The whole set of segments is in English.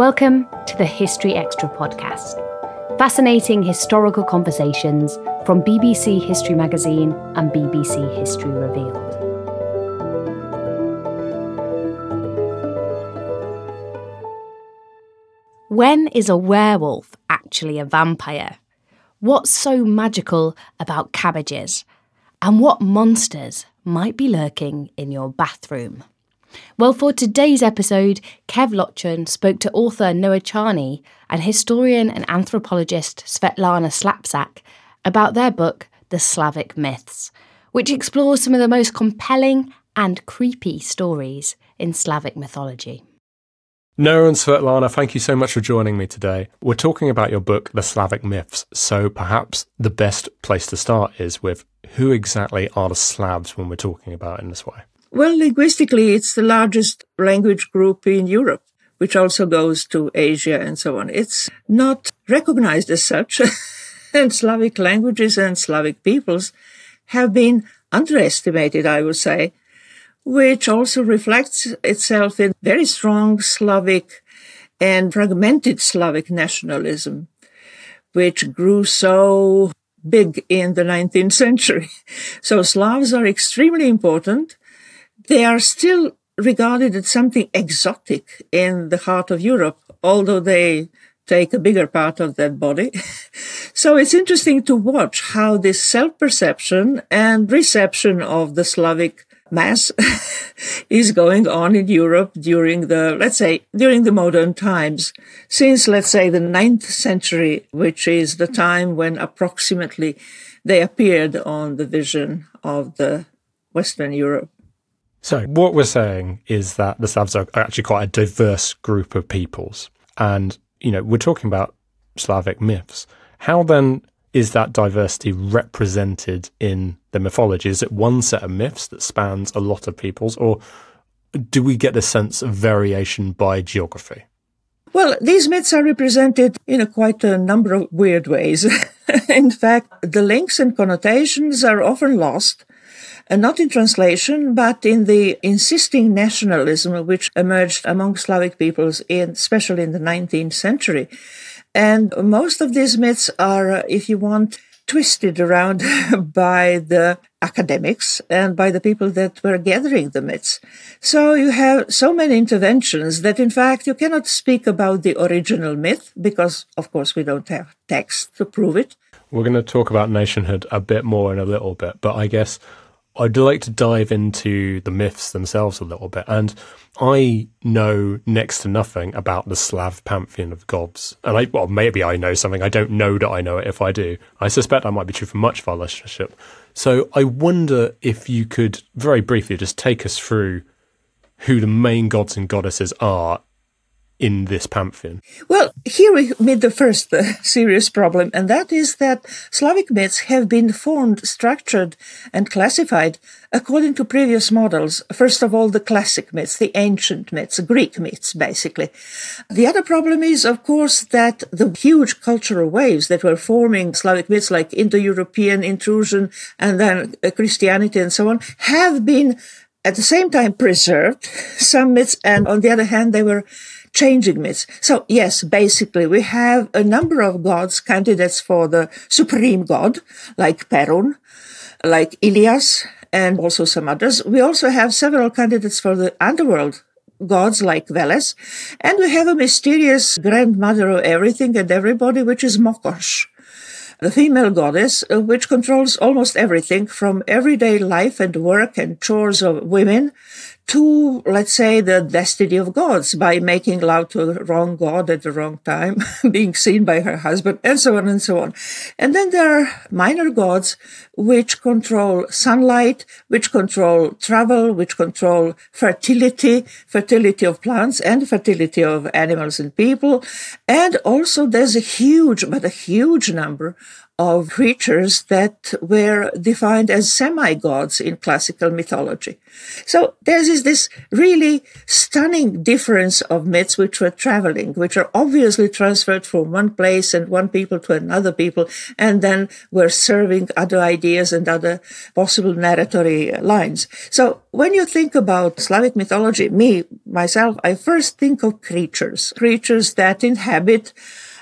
Welcome to the History Extra podcast. Fascinating historical conversations from BBC History Magazine and BBC History Revealed. When is a werewolf actually a vampire? What's so magical about cabbages? And what monsters might be lurking in your bathroom? Well, for today's episode, Kev Lochun spoke to author Noah Charney and historian and anthropologist Svetlana Slapšak about their book, The Slavic Myths, which explores some of the most compelling and creepy stories in Slavic mythology. Noah and Svetlana, thank you so much for joining me today. We're talking about your book, The Slavic Myths, so perhaps the best place to start is with who exactly are the Slavs when we're talking about in this way? Well, linguistically, it's the largest language group in Europe, which also goes to Asia and so on. It's not recognized as such. and Slavic languages and Slavic peoples have been underestimated, I would say, which also reflects itself in very strong Slavic and fragmented Slavic nationalism, which grew so big in the 19th century. So Slavs are extremely important they are still regarded as something exotic in the heart of Europe, although they take a bigger part of that body. so it's interesting to watch how this self-perception and reception of the Slavic mass is going on in Europe during the, let's say, during the modern times, since, let's say, the ninth century, which is the time when approximately they appeared on the vision of the Western Europe. So, what we're saying is that the Slavs are actually quite a diverse group of peoples. And, you know, we're talking about Slavic myths. How then is that diversity represented in the mythology? Is it one set of myths that spans a lot of peoples, or do we get a sense of variation by geography? Well, these myths are represented in a quite a number of weird ways. in fact, the links and connotations are often lost and not in translation, but in the insisting nationalism which emerged among Slavic peoples, in, especially in the 19th century. And most of these myths are, uh, if you want, twisted around by the academics and by the people that were gathering the myths. So you have so many interventions that in fact you cannot speak about the original myth because of course we don't have text to prove it. We're going to talk about nationhood a bit more in a little bit, but I guess I'd like to dive into the myths themselves a little bit. And I know next to nothing about the Slav pantheon of gods. And I, well, maybe I know something. I don't know that I know it if I do. I suspect that might be true for much of our listenership. So I wonder if you could very briefly just take us through who the main gods and goddesses are in this pantheon? Well, here we meet the first uh, serious problem, and that is that Slavic myths have been formed, structured, and classified according to previous models. First of all, the classic myths, the ancient myths, Greek myths, basically. The other problem is, of course, that the huge cultural waves that were forming Slavic myths, like Indo-European intrusion and then uh, Christianity and so on, have been at the same time preserved some myths, and on the other hand, they were changing myths. So yes, basically we have a number of gods, candidates for the supreme god, like Perun, like Ilias, and also some others. We also have several candidates for the underworld gods like Veles. And we have a mysterious grandmother of everything and everybody, which is Mokosh the female goddess, uh, which controls almost everything from everyday life and work and chores of women to, let's say, the destiny of gods by making love to the wrong god at the wrong time, being seen by her husband, and so on and so on. And then there are minor gods which control sunlight, which control travel, which control fertility, fertility of plants and fertility of animals and people. And also there's a huge, but a huge number of creatures that were defined as semi-gods in classical mythology. So there is this really stunning difference of myths which were traveling, which are obviously transferred from one place and one people to another people, and then were serving other ideas and other possible narratory lines. So when you think about Slavic mythology, me, myself, I first think of creatures, creatures that inhabit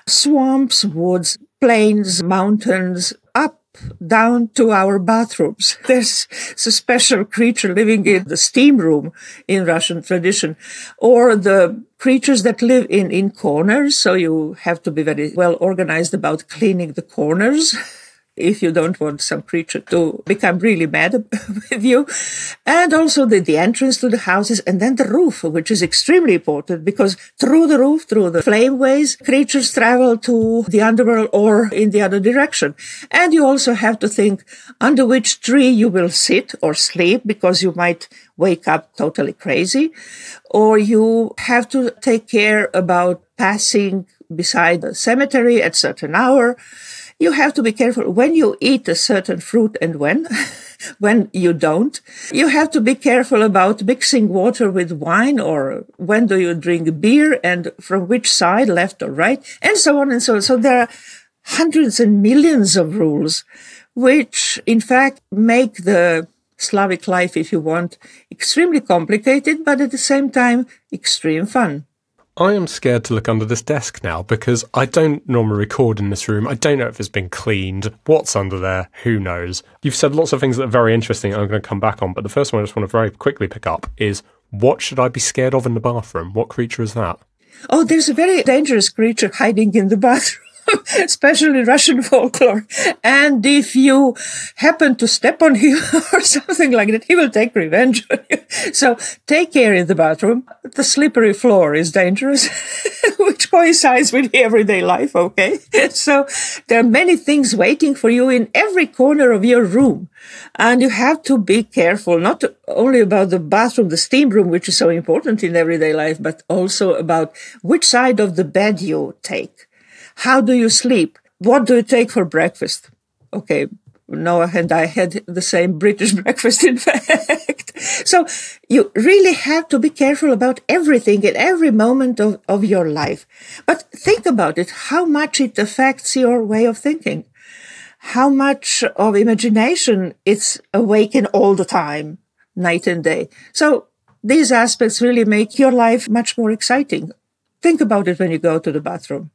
swamps, woods, plains, mountains, up, down to our bathrooms. There's a special creature living in the steam room in Russian tradition, or the creatures that live in, in corners. So you have to be very well organized about cleaning the corners. if you don't want some creature to become really mad with you. And also the, the entrance to the houses and then the roof, which is extremely important because through the roof, through the flameways, creatures travel to the underworld or in the other direction. And you also have to think under which tree you will sit or sleep because you might wake up totally crazy or you have to take care about passing beside the cemetery at certain hour you have to be careful when you eat a certain fruit and when, when you don't. You have to be careful about mixing water with wine or when do you drink beer and from which side, left or right, and so on and so on. So there are hundreds and millions of rules, which in fact make the Slavic life, if you want, extremely complicated, but at the same time, extreme fun. I am scared to look under this desk now because I don't normally record in this room. I don't know if it's been cleaned. What's under there? Who knows? You've said lots of things that are very interesting I'm going to come back on, but the first one I just want to very quickly pick up is what should I be scared of in the bathroom? What creature is that? Oh, there's a very dangerous creature hiding in the bathroom. especially Russian folklore. And if you happen to step on him or something like that, he will take revenge on you. So take care in the bathroom. The slippery floor is dangerous, which coincides with everyday life. Okay. So there are many things waiting for you in every corner of your room. And you have to be careful, not only about the bathroom, the steam room, which is so important in everyday life, but also about which side of the bed you take how do you sleep? What do you take for breakfast? Okay. Noah and I had the same British breakfast, in fact. so you really have to be careful about everything at every moment of, of your life. But think about it, how much it affects your way of thinking. How much of imagination it's awakened all the time, night and day. So these aspects really make your life much more exciting. Think about it when you go to the bathroom.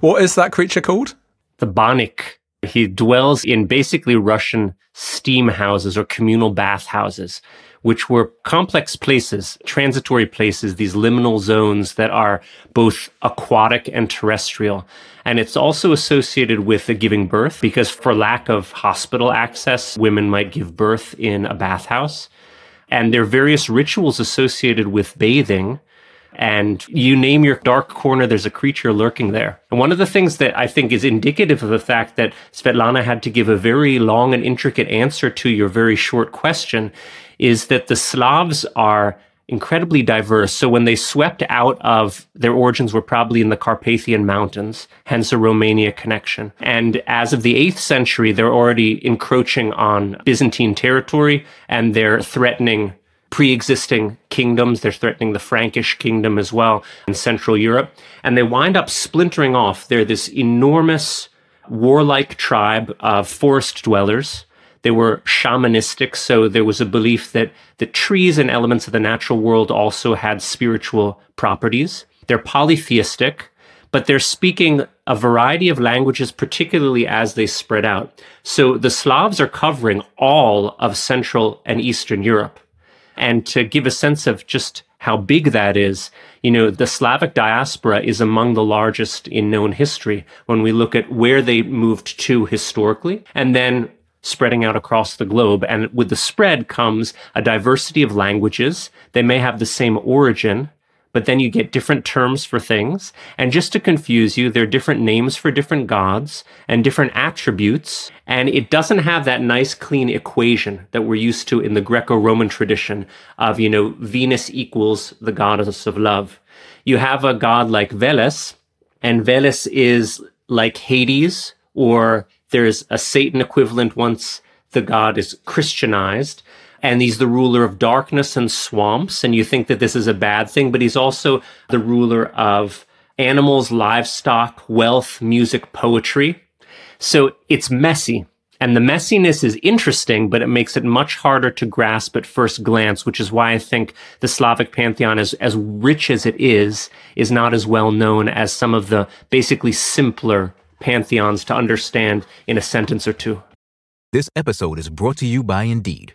What is that creature called? The Bannik. He dwells in basically Russian steam houses or communal bathhouses, which were complex places, transitory places, these liminal zones that are both aquatic and terrestrial. And it's also associated with the giving birth because for lack of hospital access, women might give birth in a bathhouse. And there are various rituals associated with bathing and you name your dark corner, there's a creature lurking there. And one of the things that I think is indicative of the fact that Svetlana had to give a very long and intricate answer to your very short question is that the Slavs are incredibly diverse. So when they swept out of their origins were probably in the Carpathian Mountains, hence a Romania connection. And as of the 8th century, they're already encroaching on Byzantine territory and they're threatening pre-existing kingdoms. They're threatening the Frankish kingdom as well in Central Europe. And they wind up splintering off. They're this enormous warlike tribe of forest dwellers they were shamanistic, so there was a belief that the trees and elements of the natural world also had spiritual properties. They're polytheistic, but they're speaking a variety of languages, particularly as they spread out. So the Slavs are covering all of Central and Eastern Europe. And to give a sense of just how big that is, you know, the Slavic diaspora is among the largest in known history when we look at where they moved to historically and then spreading out across the globe. And with the spread comes a diversity of languages. They may have the same origin, but then you get different terms for things. And just to confuse you, there are different names for different gods and different attributes. And it doesn't have that nice, clean equation that we're used to in the Greco Roman tradition of, you know, Venus equals the goddess of love. You have a god like Veles, and Veles is like Hades or there's a Satan equivalent once the god is Christianized. And he's the ruler of darkness and swamps. And you think that this is a bad thing, but he's also the ruler of animals, livestock, wealth, music, poetry. So it's messy. And the messiness is interesting, but it makes it much harder to grasp at first glance, which is why I think the Slavic pantheon, as, as rich as it is, is not as well known as some of the basically simpler pantheons to understand in a sentence or two. This episode is brought to you by Indeed.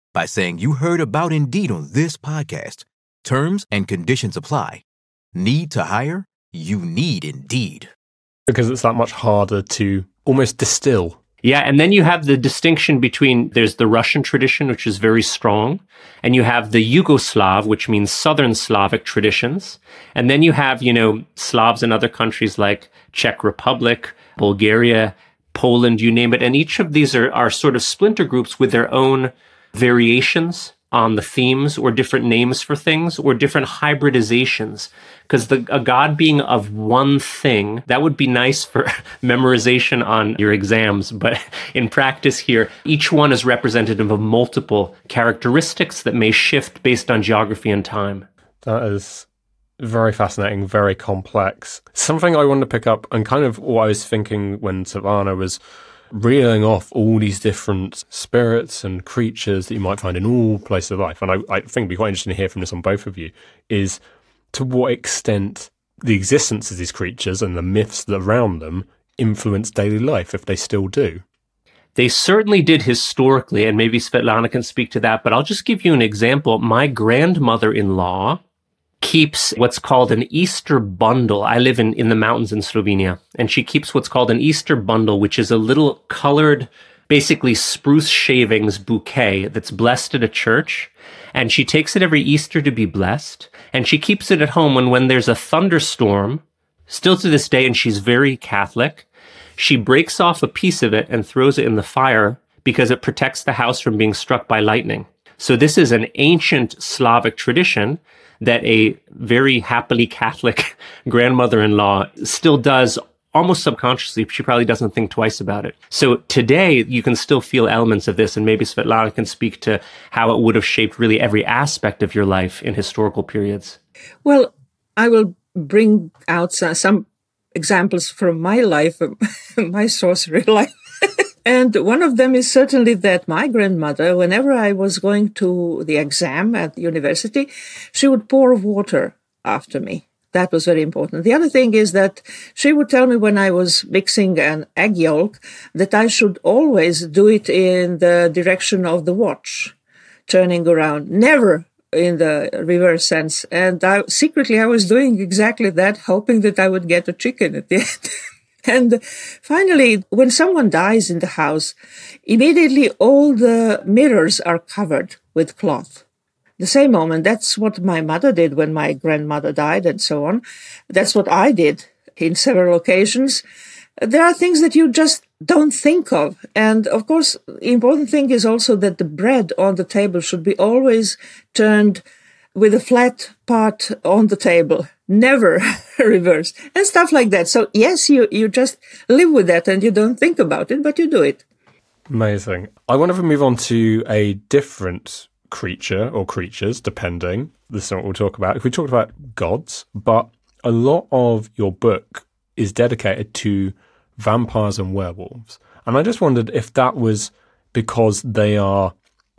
by saying you heard about Indeed on this podcast. Terms and conditions apply. Need to hire? You need Indeed. Because it's that much harder to almost distill. Yeah, and then you have the distinction between there's the Russian tradition, which is very strong, and you have the Yugoslav, which means Southern Slavic traditions. And then you have, you know, Slavs in other countries like Czech Republic, Bulgaria, Poland, you name it. And each of these are, are sort of splinter groups with their own variations on the themes or different names for things or different hybridizations. Because the a god being of one thing, that would be nice for memorization on your exams. But in practice here, each one is representative of multiple characteristics that may shift based on geography and time. That is very fascinating, very complex. Something I wanted to pick up and kind of what I was thinking when Svetlana was reeling off all these different spirits and creatures that you might find in all places of life. And I, I think it'd be quite interesting to hear from this on both of you is to what extent the existence of these creatures and the myths around them influence daily life, if they still do. They certainly did historically, and maybe Svetlana can speak to that, but I'll just give you an example. My grandmother in law keeps what's called an Easter bundle. I live in, in the mountains in Slovenia, and she keeps what's called an Easter bundle, which is a little colored, basically spruce shavings bouquet that's blessed at a church. And she takes it every Easter to be blessed. And she keeps it at home when, when there's a thunderstorm, still to this day, and she's very Catholic. She breaks off a piece of it and throws it in the fire because it protects the house from being struck by lightning. So this is an ancient Slavic tradition that a very happily Catholic grandmother in law still does almost subconsciously. She probably doesn't think twice about it. So today you can still feel elements of this. And maybe Svetlana can speak to how it would have shaped really every aspect of your life in historical periods. Well, I will bring out some examples from my life, my sorcery life. And one of them is certainly that my grandmother, whenever I was going to the exam at the university, she would pour water after me. That was very important. The other thing is that she would tell me when I was mixing an egg yolk that I should always do it in the direction of the watch, turning around, never in the reverse sense. And I, secretly, I was doing exactly that, hoping that I would get a chicken at the end. And finally, when someone dies in the house, immediately all the mirrors are covered with cloth. The same moment, that's what my mother did when my grandmother died and so on. That's what I did in several occasions. There are things that you just don't think of. And of course, the important thing is also that the bread on the table should be always turned with a flat part on the table, never reverse and stuff like that. So yes, you, you just live with that and you don't think about it, but you do it. Amazing. I want to move on to a different creature or creatures, depending. This is what we'll talk about. If we talked about gods, but a lot of your book is dedicated to vampires and werewolves. And I just wondered if that was because they are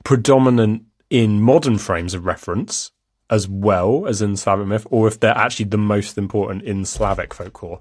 predominant in modern frames of reference as well as in Slavic myth, or if they're actually the most important in Slavic folklore.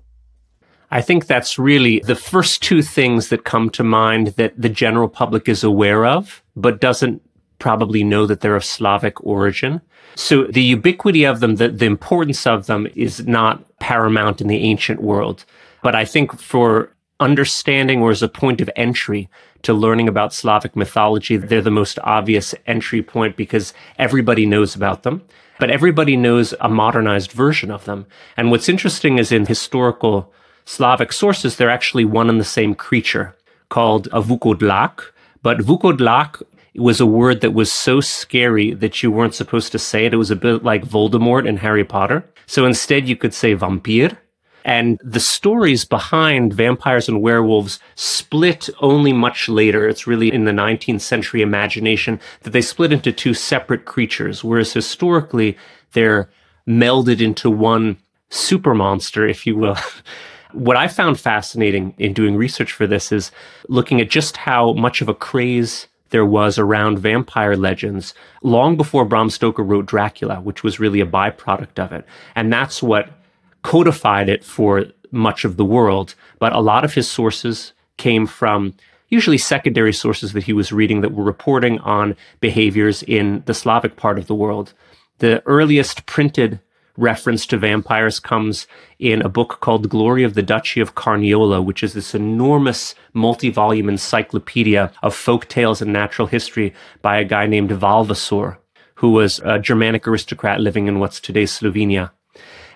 I think that's really the first two things that come to mind that the general public is aware of, but doesn't probably know that they're of Slavic origin. So the ubiquity of them, the, the importance of them is not paramount in the ancient world. But I think for understanding or as a point of entry to learning about Slavic mythology, they're the most obvious entry point because everybody knows about them, but everybody knows a modernized version of them. And what's interesting is in historical Slavic sources, they're actually one and the same creature called a vukodlak. But vukodlak was a word that was so scary that you weren't supposed to say it. It was a bit like Voldemort in Harry Potter. So instead you could say vampir and the stories behind vampires and werewolves split only much later. It's really in the 19th century imagination that they split into two separate creatures, whereas historically they're melded into one super monster, if you will. what I found fascinating in doing research for this is looking at just how much of a craze there was around vampire legends long before Bram Stoker wrote Dracula, which was really a byproduct of it. And that's what codified it for much of the world, but a lot of his sources came from usually secondary sources that he was reading that were reporting on behaviors in the Slavic part of the world. The earliest printed reference to vampires comes in a book called Glory of the Duchy of Carniola, which is this enormous multi-volume encyclopedia of folk tales and natural history by a guy named Valvasor, who was a Germanic aristocrat living in what's today Slovenia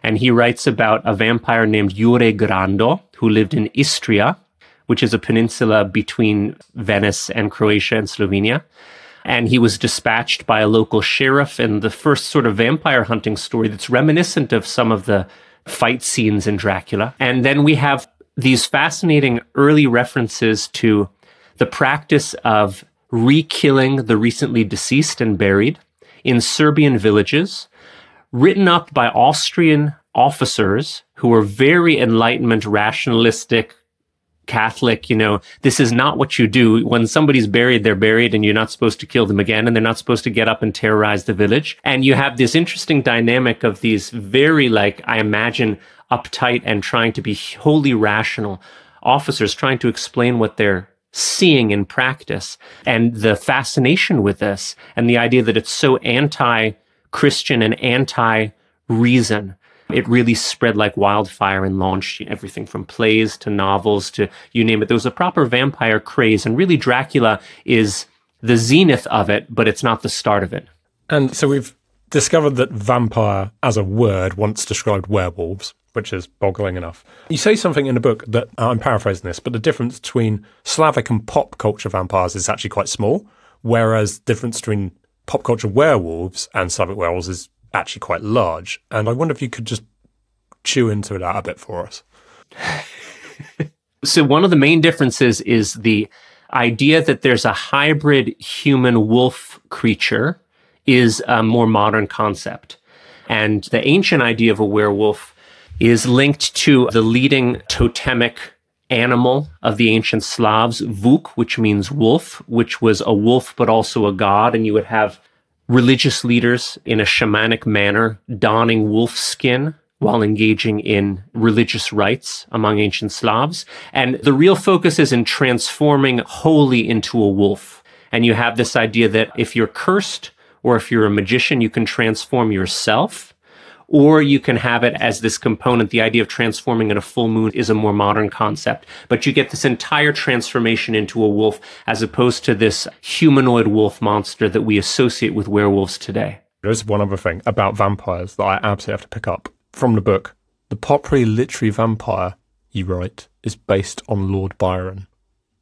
and he writes about a vampire named Jure Grando who lived in Istria, which is a peninsula between Venice and Croatia and Slovenia. And he was dispatched by a local sheriff in the first sort of vampire hunting story that's reminiscent of some of the fight scenes in Dracula. And then we have these fascinating early references to the practice of re-killing the recently deceased and buried in Serbian villages written up by Austrian officers who were very enlightenment, rationalistic, Catholic, you know, this is not what you do. When somebody's buried, they're buried and you're not supposed to kill them again and they're not supposed to get up and terrorize the village. And you have this interesting dynamic of these very, like, I imagine, uptight and trying to be wholly rational officers trying to explain what they're seeing in practice and the fascination with this and the idea that it's so anti Christian and anti reason. It really spread like wildfire and launched everything from plays to novels to you name it. There was a proper vampire craze, and really Dracula is the zenith of it, but it's not the start of it. And so we've discovered that vampire as a word once described werewolves, which is boggling enough. You say something in the book that uh, I'm paraphrasing this, but the difference between Slavic and pop culture vampires is actually quite small, whereas the difference between pop culture werewolves and Slavic werewolves is actually quite large. And I wonder if you could just chew into that a bit for us. so, one of the main differences is the idea that there's a hybrid human wolf creature is a more modern concept. And the ancient idea of a werewolf is linked to the leading totemic animal of the ancient Slavs, Vuk, which means wolf, which was a wolf but also a god. And you would have religious leaders in a shamanic manner donning wolf skin while engaging in religious rites among ancient Slavs. And the real focus is in transforming wholly into a wolf. And you have this idea that if you're cursed or if you're a magician, you can transform yourself or you can have it as this component. The idea of transforming in a full moon is a more modern concept, but you get this entire transformation into a wolf as opposed to this humanoid wolf monster that we associate with werewolves today. There's one other thing about vampires that I absolutely have to pick up from the book. The popular literary vampire, you write, is based on Lord Byron,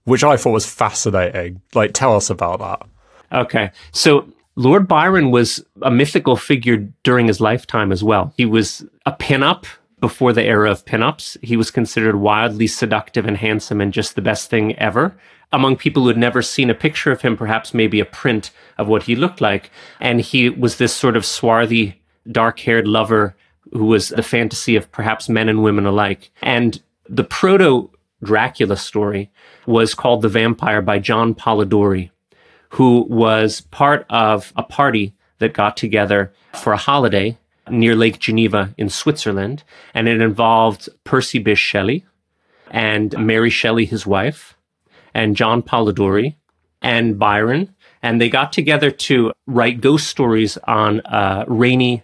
which I thought was fascinating. Like, tell us about that. Okay. So Lord Byron was a mythical figure during his lifetime as well. He was a pinup before the era of pinups. He was considered wildly seductive and handsome and just the best thing ever. Among people who had never seen a picture of him, perhaps maybe a print of what he looked like. And he was this sort of swarthy, dark haired lover who was the fantasy of perhaps men and women alike. And the proto Dracula story was called The Vampire by John Polidori who was part of a party that got together for a holiday near Lake Geneva in Switzerland. And it involved Percy Bysshe Shelley and Mary Shelley, his wife, and John Polidori and Byron. And they got together to write ghost stories on a rainy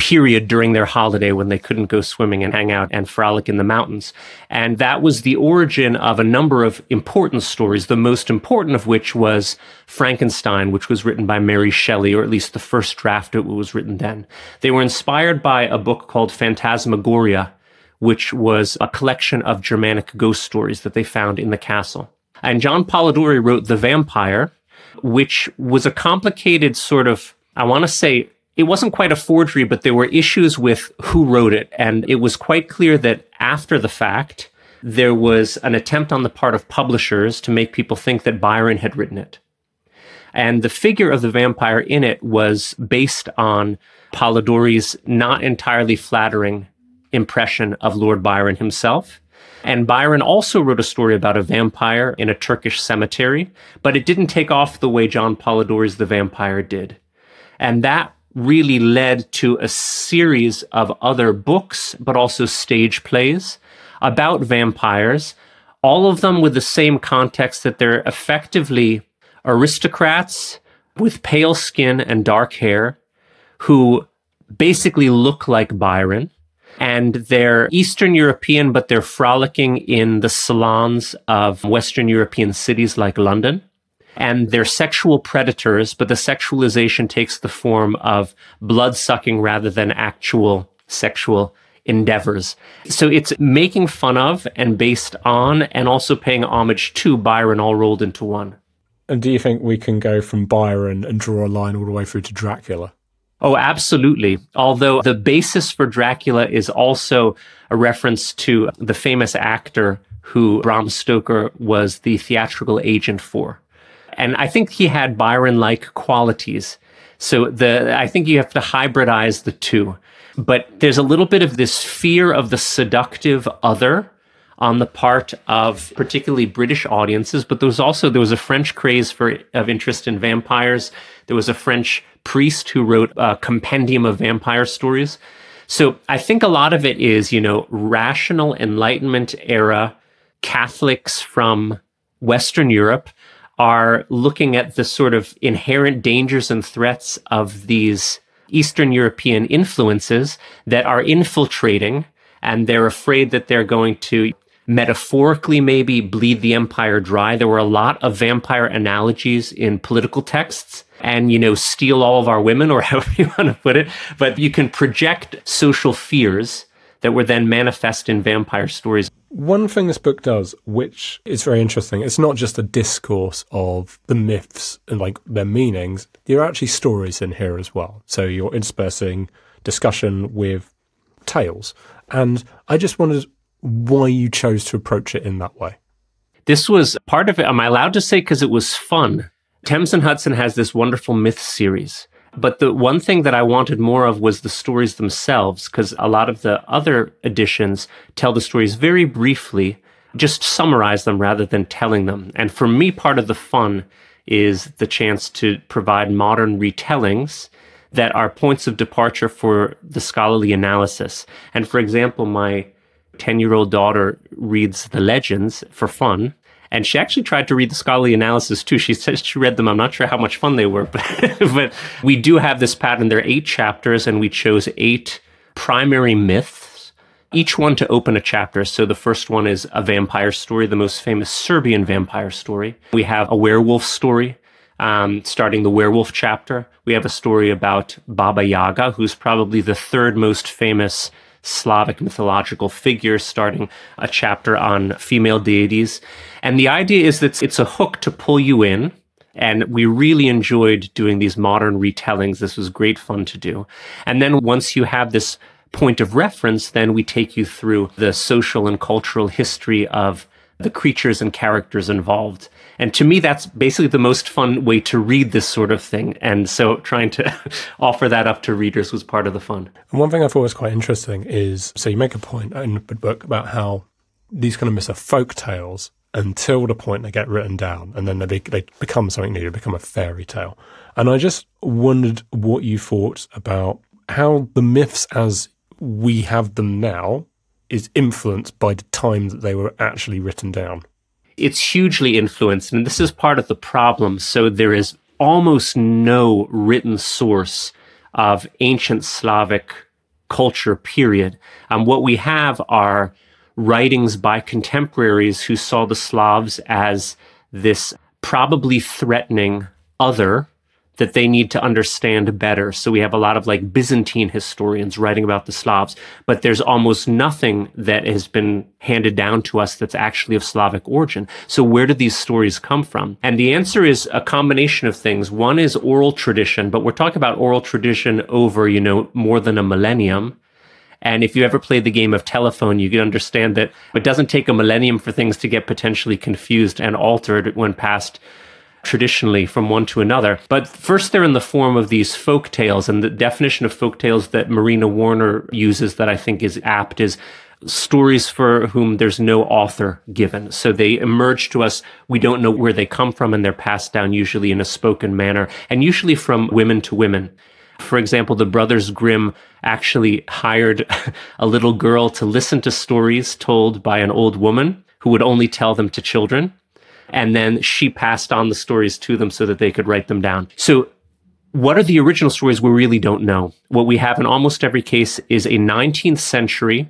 period during their holiday when they couldn't go swimming and hang out and frolic in the mountains. And that was the origin of a number of important stories, the most important of which was Frankenstein, which was written by Mary Shelley, or at least the first draft of it was written then. They were inspired by a book called Phantasmagoria, which was a collection of Germanic ghost stories that they found in the castle. And John Polidori wrote The Vampire, which was a complicated sort of, I want to say, it wasn't quite a forgery, but there were issues with who wrote it. And it was quite clear that after the fact, there was an attempt on the part of publishers to make people think that Byron had written it. And the figure of the vampire in it was based on Polidori's not entirely flattering impression of Lord Byron himself. And Byron also wrote a story about a vampire in a Turkish cemetery, but it didn't take off the way John Polidori's The Vampire did. And that really led to a series of other books, but also stage plays about vampires, all of them with the same context that they're effectively aristocrats with pale skin and dark hair who basically look like Byron. And they're Eastern European, but they're frolicking in the salons of Western European cities like London and they're sexual predators, but the sexualization takes the form of blood sucking rather than actual sexual endeavors. So it's making fun of and based on and also paying homage to Byron all rolled into one. And do you think we can go from Byron and draw a line all the way through to Dracula? Oh, absolutely. Although the basis for Dracula is also a reference to the famous actor who Bram Stoker was the theatrical agent for. And I think he had Byron like qualities. So the I think you have to hybridize the two. But there's a little bit of this fear of the seductive other on the part of particularly British audiences, but there was also there was a French craze for of interest in vampires. There was a French priest who wrote a compendium of vampire stories. So I think a lot of it is, you know, rational Enlightenment era Catholics from Western Europe are looking at the sort of inherent dangers and threats of these Eastern European influences that are infiltrating, and they're afraid that they're going to metaphorically maybe bleed the empire dry. There were a lot of vampire analogies in political texts and, you know, steal all of our women or however you want to put it. But you can project social fears that were then manifest in vampire stories. One thing this book does, which is very interesting, it's not just a discourse of the myths and like their meanings. There are actually stories in here as well. So you're interspersing discussion with tales. And I just wondered why you chose to approach it in that way. This was part of it. Am I allowed to say because it was fun? Thames and Hudson has this wonderful myth series but the one thing that I wanted more of was the stories themselves, because a lot of the other editions tell the stories very briefly, just summarize them rather than telling them. And for me, part of the fun is the chance to provide modern retellings that are points of departure for the scholarly analysis. And for example, my 10 year old daughter reads the legends for fun And she actually tried to read the scholarly analysis too. She said she read them. I'm not sure how much fun they were, but, but we do have this pattern. There are eight chapters, and we chose eight primary myths, each one to open a chapter. So the first one is a vampire story, the most famous Serbian vampire story. We have a werewolf story, um, starting the werewolf chapter. We have a story about Baba Yaga, who's probably the third most famous Slavic mythological figures, starting a chapter on female deities. And the idea is that it's a hook to pull you in. And we really enjoyed doing these modern retellings. This was great fun to do. And then once you have this point of reference, then we take you through the social and cultural history of the creatures and characters involved. And to me, that's basically the most fun way to read this sort of thing. And so trying to offer that up to readers was part of the fun. And one thing I thought was quite interesting is so you make a point in the book about how these kind of myths are folk tales until the point they get written down and then they, they become something new, they become a fairy tale. And I just wondered what you thought about how the myths as we have them now is influenced by the time that they were actually written down. It's hugely influenced, and this is part of the problem. So there is almost no written source of ancient Slavic culture, period. Um, what we have are writings by contemporaries who saw the Slavs as this probably threatening other that they need to understand better. So we have a lot of like Byzantine historians writing about the Slavs, but there's almost nothing that has been handed down to us that's actually of Slavic origin. So where did these stories come from? And the answer is a combination of things. One is oral tradition, but we're talking about oral tradition over, you know, more than a millennium. And if you ever played the game of telephone, you can understand that it doesn't take a millennium for things to get potentially confused and altered when passed traditionally from one to another. But first, they're in the form of these folk tales. And the definition of folk tales that Marina Warner uses that I think is apt is stories for whom there's no author given. So they emerge to us. We don't know where they come from and they're passed down usually in a spoken manner and usually from women to women. For example, the Brothers Grimm actually hired a little girl to listen to stories told by an old woman who would only tell them to children. And then she passed on the stories to them so that they could write them down. So what are the original stories? We really don't know. What we have in almost every case is a 19th century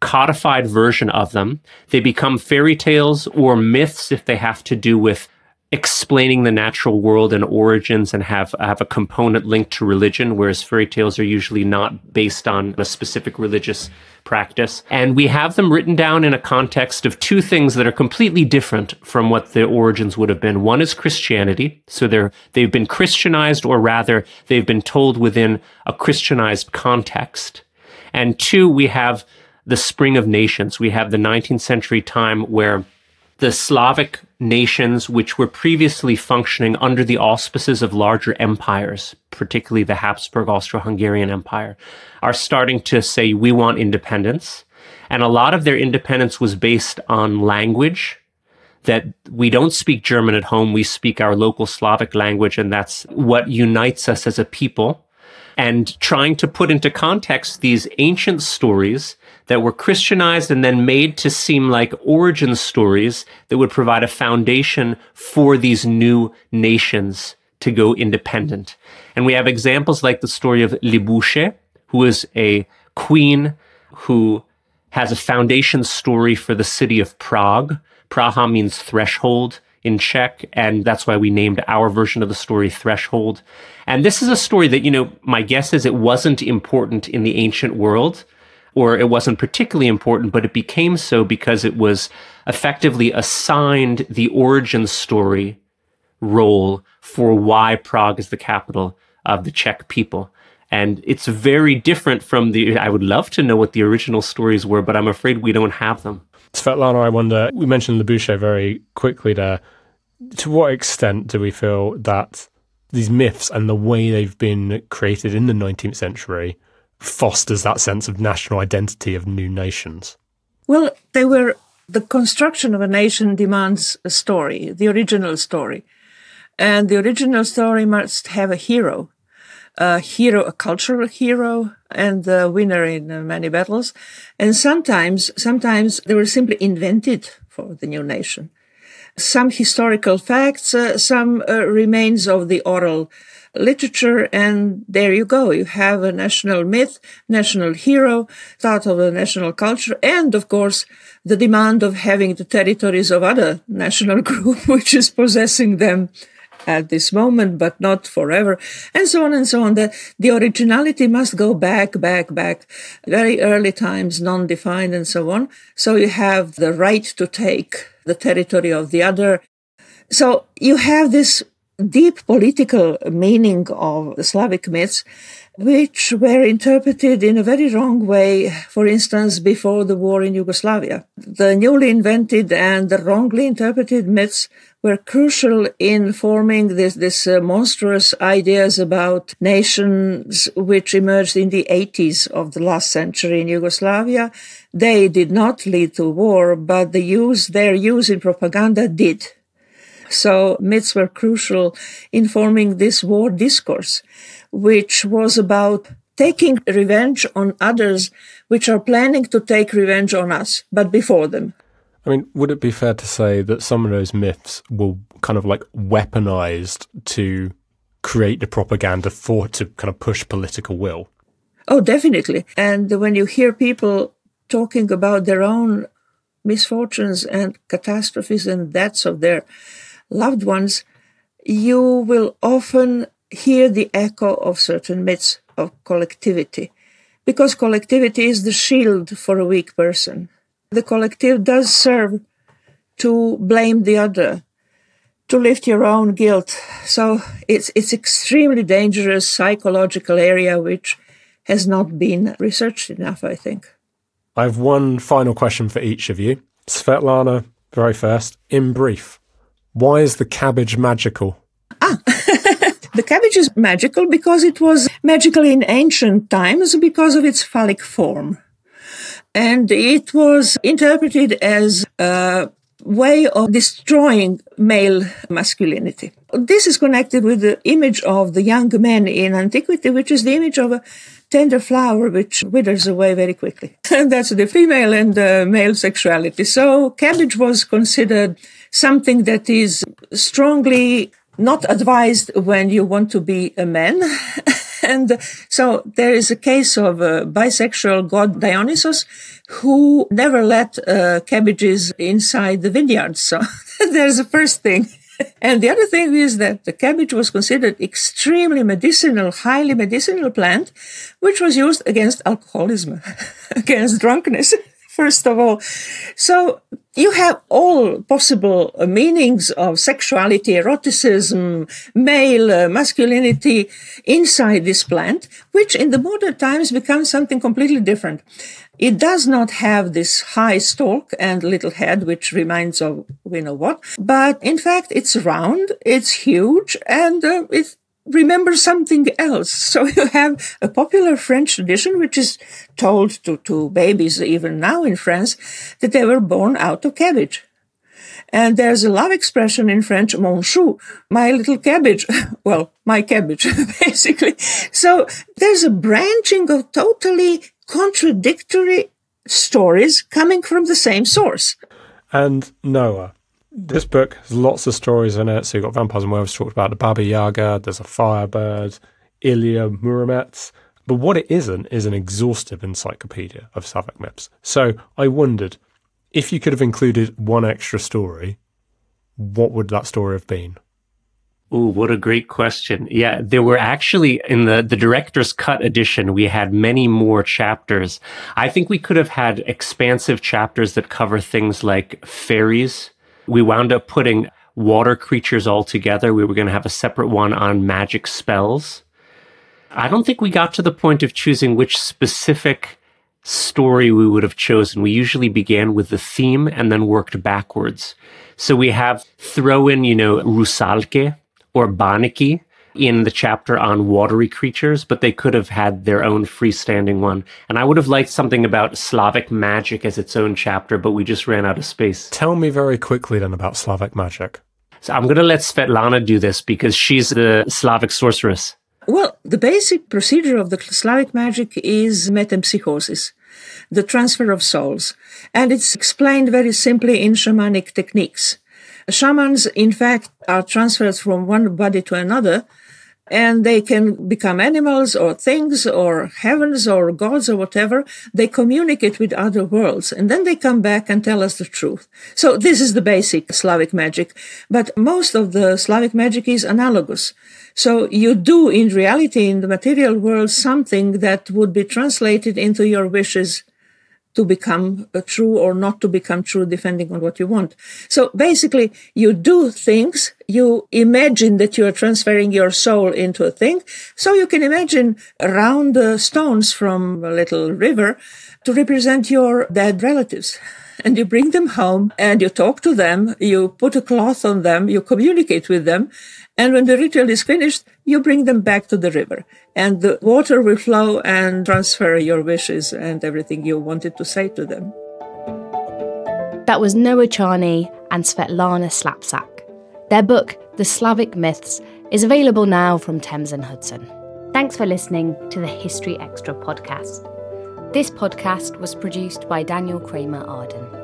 codified version of them. They become fairy tales or myths if they have to do with explaining the natural world and origins and have have a component linked to religion whereas fairy tales are usually not based on a specific religious practice. And we have them written down in a context of two things that are completely different from what the origins would have been. One is christianity. So they're they've been christianized or rather they've been told within a christianized context. And two we have the spring of nations. We have the 19th century time where the Slavic nations, which were previously functioning under the auspices of larger empires, particularly the Habsburg Austro Hungarian Empire, are starting to say, we want independence. And a lot of their independence was based on language that we don't speak German at home. We speak our local Slavic language, and that's what unites us as a people. And trying to put into context these ancient stories that were Christianized and then made to seem like origin stories that would provide a foundation for these new nations to go independent. And we have examples like the story of Libusche, who is a queen who has a foundation story for the city of Prague. Praha means threshold in Czech, and that's why we named our version of the story Threshold. And this is a story that, you know, my guess is it wasn't important in the ancient world, or it wasn't particularly important, but it became so because it was effectively assigned the origin story role for why Prague is the capital of the Czech people. And it's very different from the. I would love to know what the original stories were, but I'm afraid we don't have them. Svetlana, I wonder, we mentioned Libusche very quickly there. To what extent do we feel that these myths and the way they've been created in the 19th century fosters that sense of national identity of new nations? Well, they were the construction of a nation demands a story, the original story. And the original story must have a hero, a hero, a cultural hero, and the winner in many battles. And sometimes, sometimes they were simply invented for the new nation. some historical facts, uh, some uh, remains of the oral literature, and there you go. You have a national myth, national hero, part of the national culture, and of course, the demand of having the territories of other national group, which is possessing them at this moment, but not forever, and so on and so on. The, the originality must go back, back, back, very early times, non-defined and so on. So you have the right to take the territory of the other. So you have this deep political meaning of the Slavic myths, which were interpreted in a very wrong way, for instance, before the war in Yugoslavia. The newly invented and wrongly interpreted myths were crucial in forming this, this uh, monstrous ideas about nations which emerged in the 80s of the last century in Yugoslavia. They did not lead to war, but the use, their use in propaganda did. So myths were crucial in forming this war discourse, which was about taking revenge on others which are planning to take revenge on us, but before them. I mean, would it be fair to say that some of those myths were kind of like weaponized to create the propaganda for to kind of push political will? Oh, definitely. And when you hear people talking about their own misfortunes and catastrophes and deaths of their loved ones, you will often hear the echo of certain myths of collectivity, because collectivity is the shield for a weak person. The collective does serve to blame the other, to lift your own guilt. So it's it's extremely dangerous psychological area which has not been researched enough, I think. I have one final question for each of you. Svetlana, very first, in brief, why is the cabbage magical? Ah, the cabbage is magical because it was magical in ancient times because of its phallic form. And it was interpreted as a way of destroying male masculinity. This is connected with the image of the young man in antiquity, which is the image of a tender flower which withers away very quickly. And that's the female and the male sexuality. So cabbage was considered something that is strongly not advised when you want to be a man. and so there is a case of a bisexual god Dionysus who never let uh, cabbages inside the vineyard. So there's the first thing. And the other thing is that the cabbage was considered extremely medicinal, highly medicinal plant, which was used against alcoholism, against drunkenness first of all. So you have all possible meanings of sexuality, eroticism, male uh, masculinity inside this plant, which in the modern times becomes something completely different. It does not have this high stalk and little head, which reminds of we know what, but in fact it's round, it's huge, and uh, it's remember something else. So you have a popular French tradition, which is told to, to babies even now in France, that they were born out of cabbage. And there's a love expression in French, mon chou, my little cabbage. well, my cabbage, basically. So there's a branching of totally contradictory stories coming from the same source. And Noah, this book has lots of stories in it. So you've got vampires and werewolves talked about the Baba Yaga, there's a firebird, Ilya Muromets. But what it isn't is an exhaustive encyclopedia of Slavic myths. So I wondered if you could have included one extra story, what would that story have been? Ooh, what a great question. Yeah, there were actually in the, the director's cut edition, we had many more chapters. I think we could have had expansive chapters that cover things like fairies, we wound up putting water creatures all together. We were going to have a separate one on magic spells. I don't think we got to the point of choosing which specific story we would have chosen. We usually began with the theme and then worked backwards. So we have throw in, you know, Rusalke or Banniki, in the chapter on watery creatures, but they could have had their own freestanding one. And I would have liked something about Slavic magic as its own chapter, but we just ran out of space. Tell me very quickly then about Slavic magic. So I'm going to let Svetlana do this because she's the Slavic sorceress. Well, the basic procedure of the Slavic magic is metempsychosis, the transfer of souls. And it's explained very simply in shamanic techniques Shamans, in fact, are transferred from one body to another and they can become animals or things or heavens or gods or whatever. They communicate with other worlds and then they come back and tell us the truth. So this is the basic Slavic magic, but most of the Slavic magic is analogous. So you do in reality in the material world something that would be translated into your wishes to become uh, true or not to become true, depending on what you want. So basically, you do things, you imagine that you are transferring your soul into a thing. So you can imagine round uh, stones from a little river to represent your dead relatives. And you bring them home and you talk to them, you put a cloth on them, you communicate with them, and when the ritual is finished, you bring them back to the river and the water will flow and transfer your wishes and everything you wanted to say to them. That was Noah Charney and Svetlana Slapšak. Their book, The Slavic Myths, is available now from Thames and Hudson. Thanks for listening to the History Extra podcast. This podcast was produced by Daniel Kramer Arden.